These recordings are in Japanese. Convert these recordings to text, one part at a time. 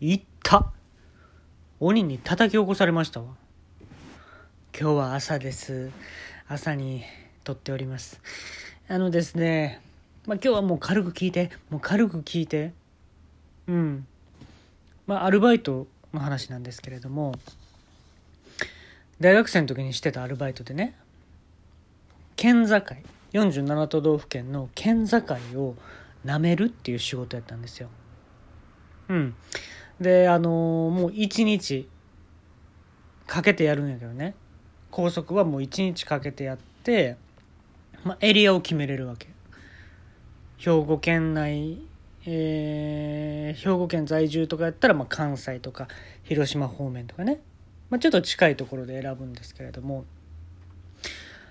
行った。鬼に叩き起こされましたわ。今日は朝です。朝に撮っております。あのですねまあ今日はもう軽く聞いてもう軽く聞いてうん。まあアルバイトの話なんですけれども大学生の時にしてたアルバイトでね県境47都道府県の県境をなめるっていう仕事やったんですよ。うん。で、あのー、もう一日かけてやるんやけどね。高速はもう一日かけてやって、まあ、エリアを決めれるわけ。兵庫県内、えー、兵庫県在住とかやったら、まあ、関西とか広島方面とかね。まあ、ちょっと近いところで選ぶんですけれども、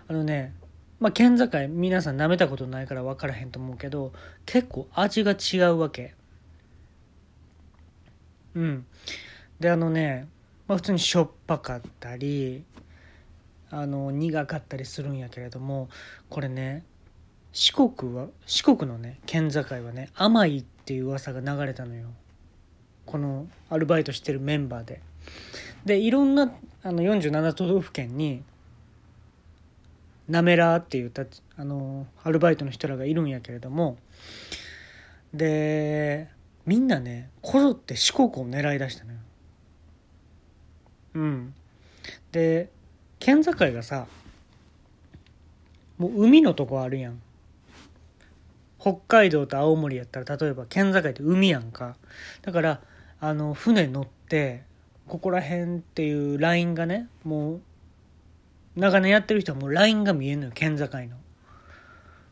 あのね、まあ、県境皆さん舐めたことないから分からへんと思うけど結構味が違うわけうん。であのね、まあ、普通にしょっぱかったりあの苦かったりするんやけれどもこれね四国は四国のね県境はね甘いっていう噂が流れたのよ。このアルバイトしてるメンバーで。でいろんなあの47都道府県になめらっていうたあのアルバイトの人らがいるんやけれども。でみんなねこぞって四国を狙い出したのよ。うん。で県境がさもう海のとこあるやん。北海道と青森やったら例えば県境って海やんか。だからあの船乗ってここら辺っていうラインがねもう長年やってる人はもうラインが見えるのよ県境の。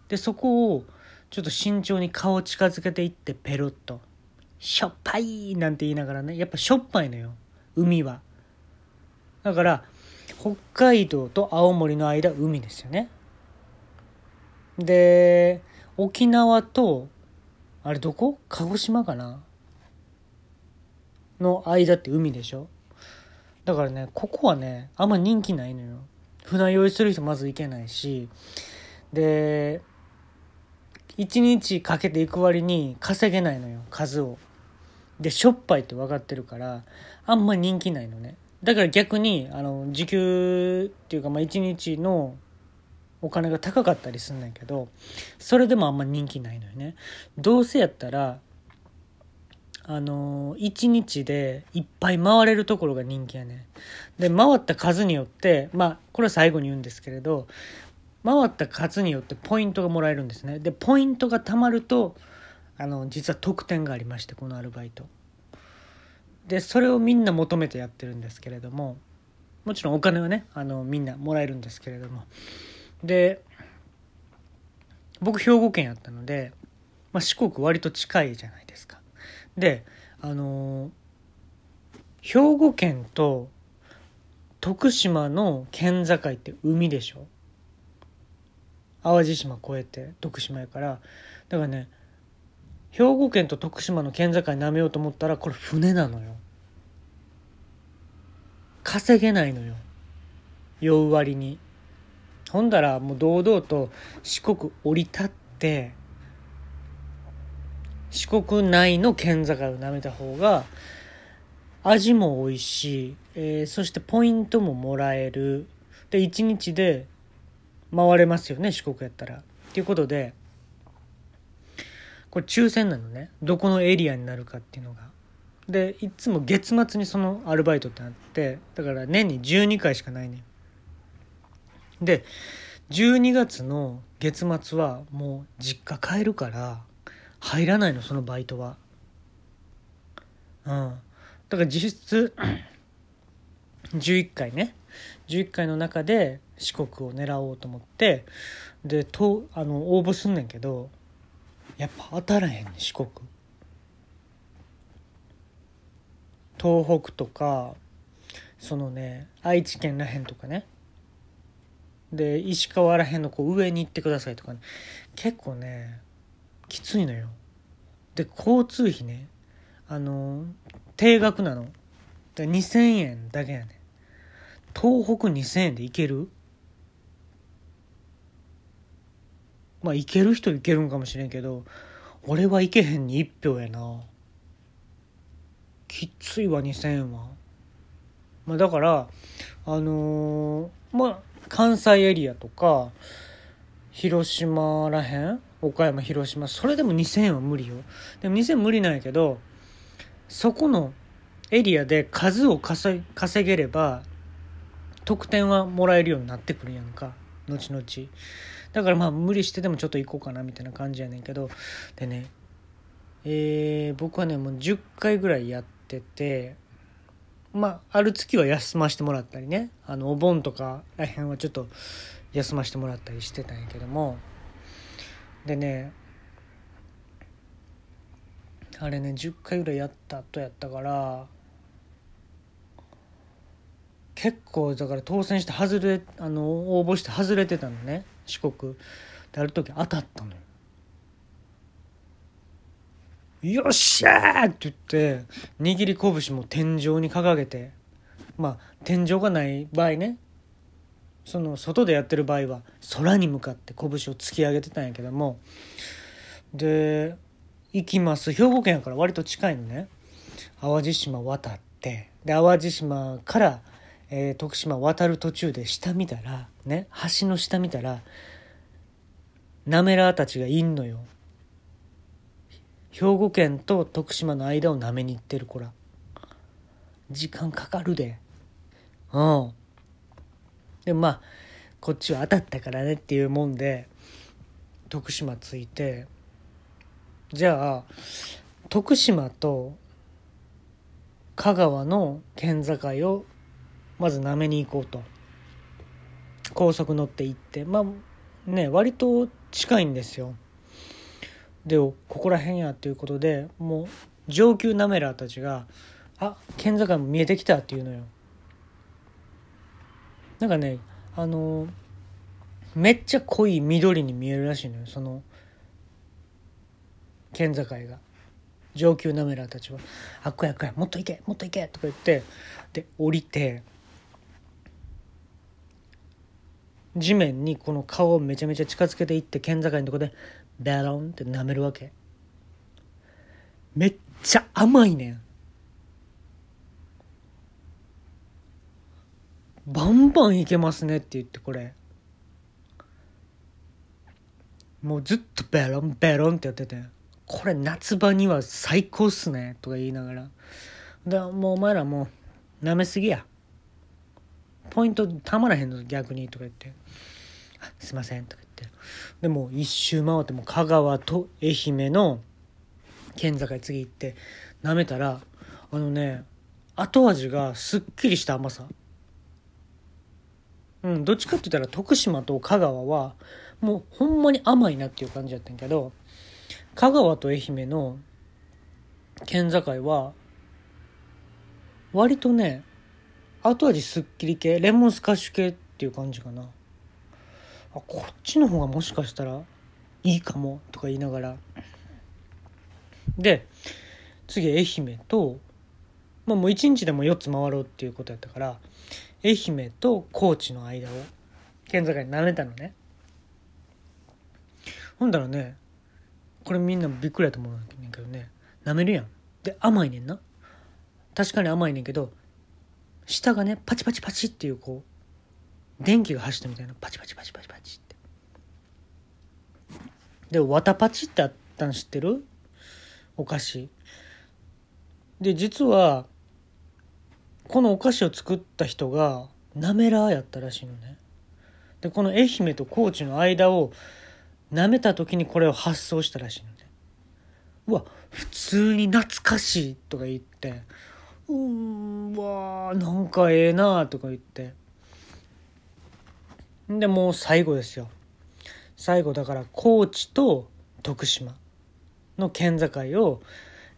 でそこをちょっと慎重に顔近づけていってペロッと「しょっぱい!」なんて言いながらねやっぱしょっぱいのよ海は。だから北海道と青森の間海ですよね。で沖縄とあれどこ？鹿児島かな？の間って海でしょ？だからねここはねあんま人気ないのよ船酔いする人まず行けないしで1日かけていく割に稼げないのよ数を。でしょっぱいって分かってるからあんま人気ないのね。だから逆にあの時給っていうか、まあ、1日のお金が高かったりすんねんけどそれでもあんま人気ないのよね。どうせやったらあのー、1日でいっぱい回れるところが人気やねで回った数によってまあこれは最後に言うんですけれど回った数によってポイントがもらえるんですね。でポイントが貯まるとあの実は特典がありましてこのアルバイト。でそれをみんな求めてやってるんですけれどももちろんお金はねあのみんなもらえるんですけれども。で僕兵庫県やったので、まあ、四国割と近いじゃないですか。であの兵庫県と徳島の県境って海でしょ？淡路島越えて徳島やから。だからね兵庫県と徳島の県境なめようと思ったらこれ船なのよ。稼げないのよ。酔う割に。ほんだらもう堂々と四国降り立って四国内の県境を舐めた方が味も美味しい、えー、そしてポイントももらえる。で1日で回れますよね四国やったら。っていうことでこれ抽選なのね。どこのエリアになるかっていうのが。でいつも月末にそのアルバイトってあってだから年に12回しかないねで12月の月末はもう実家帰るから入らないのそのバイトは。うん。だから実質 11回ね。11回の中で四国を狙おうと思ってでとあの応募すんねんけどやっぱ当たらへんね四国。東北とかそのね愛知県らへんとかね。で石川らへんのこう上に行ってくださいとかね。結構ねきついのよ。で交通費ねあの定額なの。2000円だけやね東北2000円で行けるまあ行ける人行けるんかもしれんけど俺は行けへんに1票やな。きついわ2000円は。まあ、だからあのー、まあ関西エリアとか広島らへん岡山広島それでも2000円は無理よ。でも2000円無理なんやけどそこのエリアで数を稼げれば得点はもらえるようになってくるやんか。後々。だからまあ無理してでもちょっと行こうかなみたいな感じやねんけど。でねえー、僕はねもう10回ぐらいやってて。まあある月は休ませてもらったりね。あのお盆とからへんはちょっと休ませてもらったりしてたんやけども。でねあれね10回ぐらいやった後やったから。結構だから当選して外れあの応募して外れてたのね。四国である時当たったのよ。よっしゃーって言って握り拳も天井に掲げてまあ天井がない場合ねその外でやってる場合は空に向かって拳を突き上げてたんやけどもで行きます兵庫県やから割と近いのね淡路島渡ってで淡路島から、えー、徳島渡る途中で下見たらね橋の下見たらなめらたちがいんのよ。兵庫県と徳島の間を舐めに行ってる子ら。時間かかるで。うん。でまあこっちは当たったからねっていうもんで徳島着いてじゃあ徳島と香川の県境をまず舐めに行こうと。高速乗って行って。まあね割と近いんですよ。でここら辺やっていうことでもう上級ナメラーたちが「あ県境も見えてきた」っていうのよ。なんかねあのめっちゃ濃い緑に見えるらしいのよその県境が。上級ナメラーたちは「あっこやっこやもっと行けもっと行け」とか言ってで降りて地面にこの顔をめちゃめちゃ近づけていって県境のとこでベロンって舐めるわけ。めっちゃ甘いねん。バンバンいけますねって言ってこれ。もうずっとベロンベロンってやっててこれ夏場には最高っすねとか言いながら。でもうお前らもう舐めすぎや。ポイントたまらへんの逆にとか言って「すいません」とか言って。でも一周回っても香川と愛媛の県境次行って舐めたらあのね後味がすっきりした甘さ。うんどっちかって言ったら徳島と香川はもうほんまに甘いなっていう感じやったんけど香川と愛媛の県境は割とね後味すっきり系？レモンスカッシュ系っていう感じかな。あこっちの方がもしかしたらいいかもとか言いながら。で次愛媛とまあもう1日でも4つ回ろうっていうことやったから愛媛と高知の間を県境に慣れたのね。ほんだらねこれみんなびっくりやと思うんだけどね。舐めるやん。で甘いねんな。確かに甘いねんけど下がねパチパチパチっていうこう電気が走ったみたいな。パチパチパチパチパチって。でわたパチってあったん知ってる？お菓子。で実はこのお菓子を作った人がなめらーやったらしいのね。でこの愛媛と高知の間を舐めた時にこれを発想したらしいのね。うわ普通に懐かしいとか言って。うわーなんかええなーとか言って。でもう最後ですよ。最後だから高知と徳島の県境を、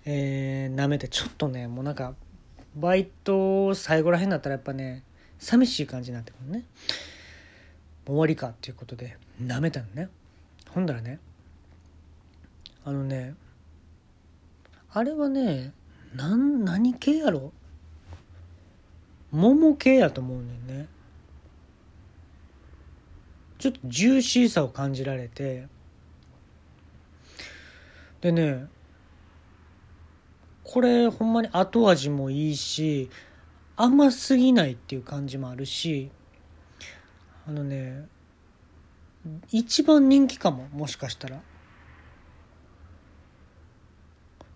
えー、舐めてちょっとねもうなんかバイト最後らへんになったらやっぱね寂しい感じになってくるね。終わりかっていうことで舐めたのね。ほんだらねあのねあれはねなん何系やろ？桃系やと思うねんね。ちょっとジューシーさを感じられて。でねこれほんまに後味もいいし甘すぎないっていう感じもあるしあのね一番人気かももしかしたら。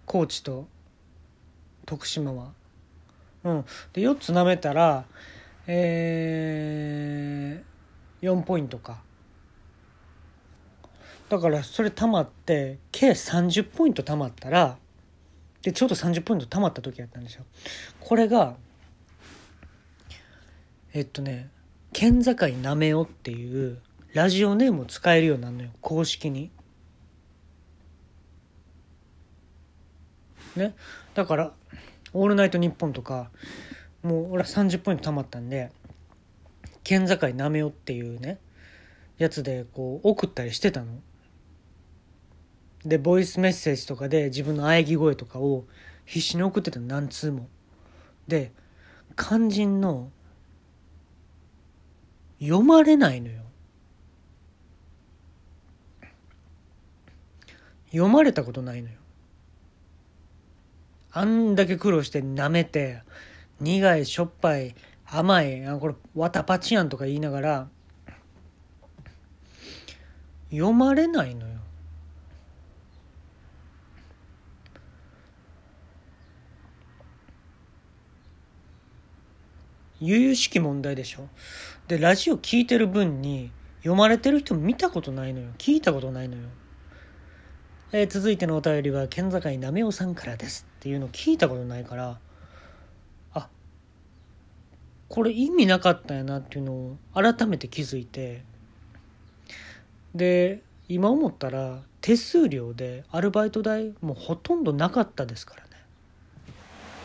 高知と。徳島は。うん。で4つ舐めたらえー、4ポイントか。だからそれたまって計30ポイントたまったらでちょうど30ポイントたまった時やったんですよ。これがえっとね県境なめおっていうラジオネームを使えるようになるのよ。公式に。ね。だから「オールナイトニッポン」とかもう俺は30ポイントたまったんで県境なめおっていうねやつでこう送ったりしてたの。でボイスメッセージとかで自分の喘ぎ声とかを必死に送ってたの何通も。で肝心の読まれないのよ。読まれたことないのよ。あんだけ苦労して舐めて苦いしょっぱい甘いあこれわたパチやんとか言いながら読まれないのよ。由々しき問題でしょ。でラジオ聞いてる分に読まれてる人見たことないのよ。聞いたことないのよ。えー、続いてのお便りは県境なめおさんからです。っていうの聞いたことないからあこれ意味なかったんやなっていうのを改めて気づいてで今思ったら手数料でアルバイト代もうほとんどなかったですからね。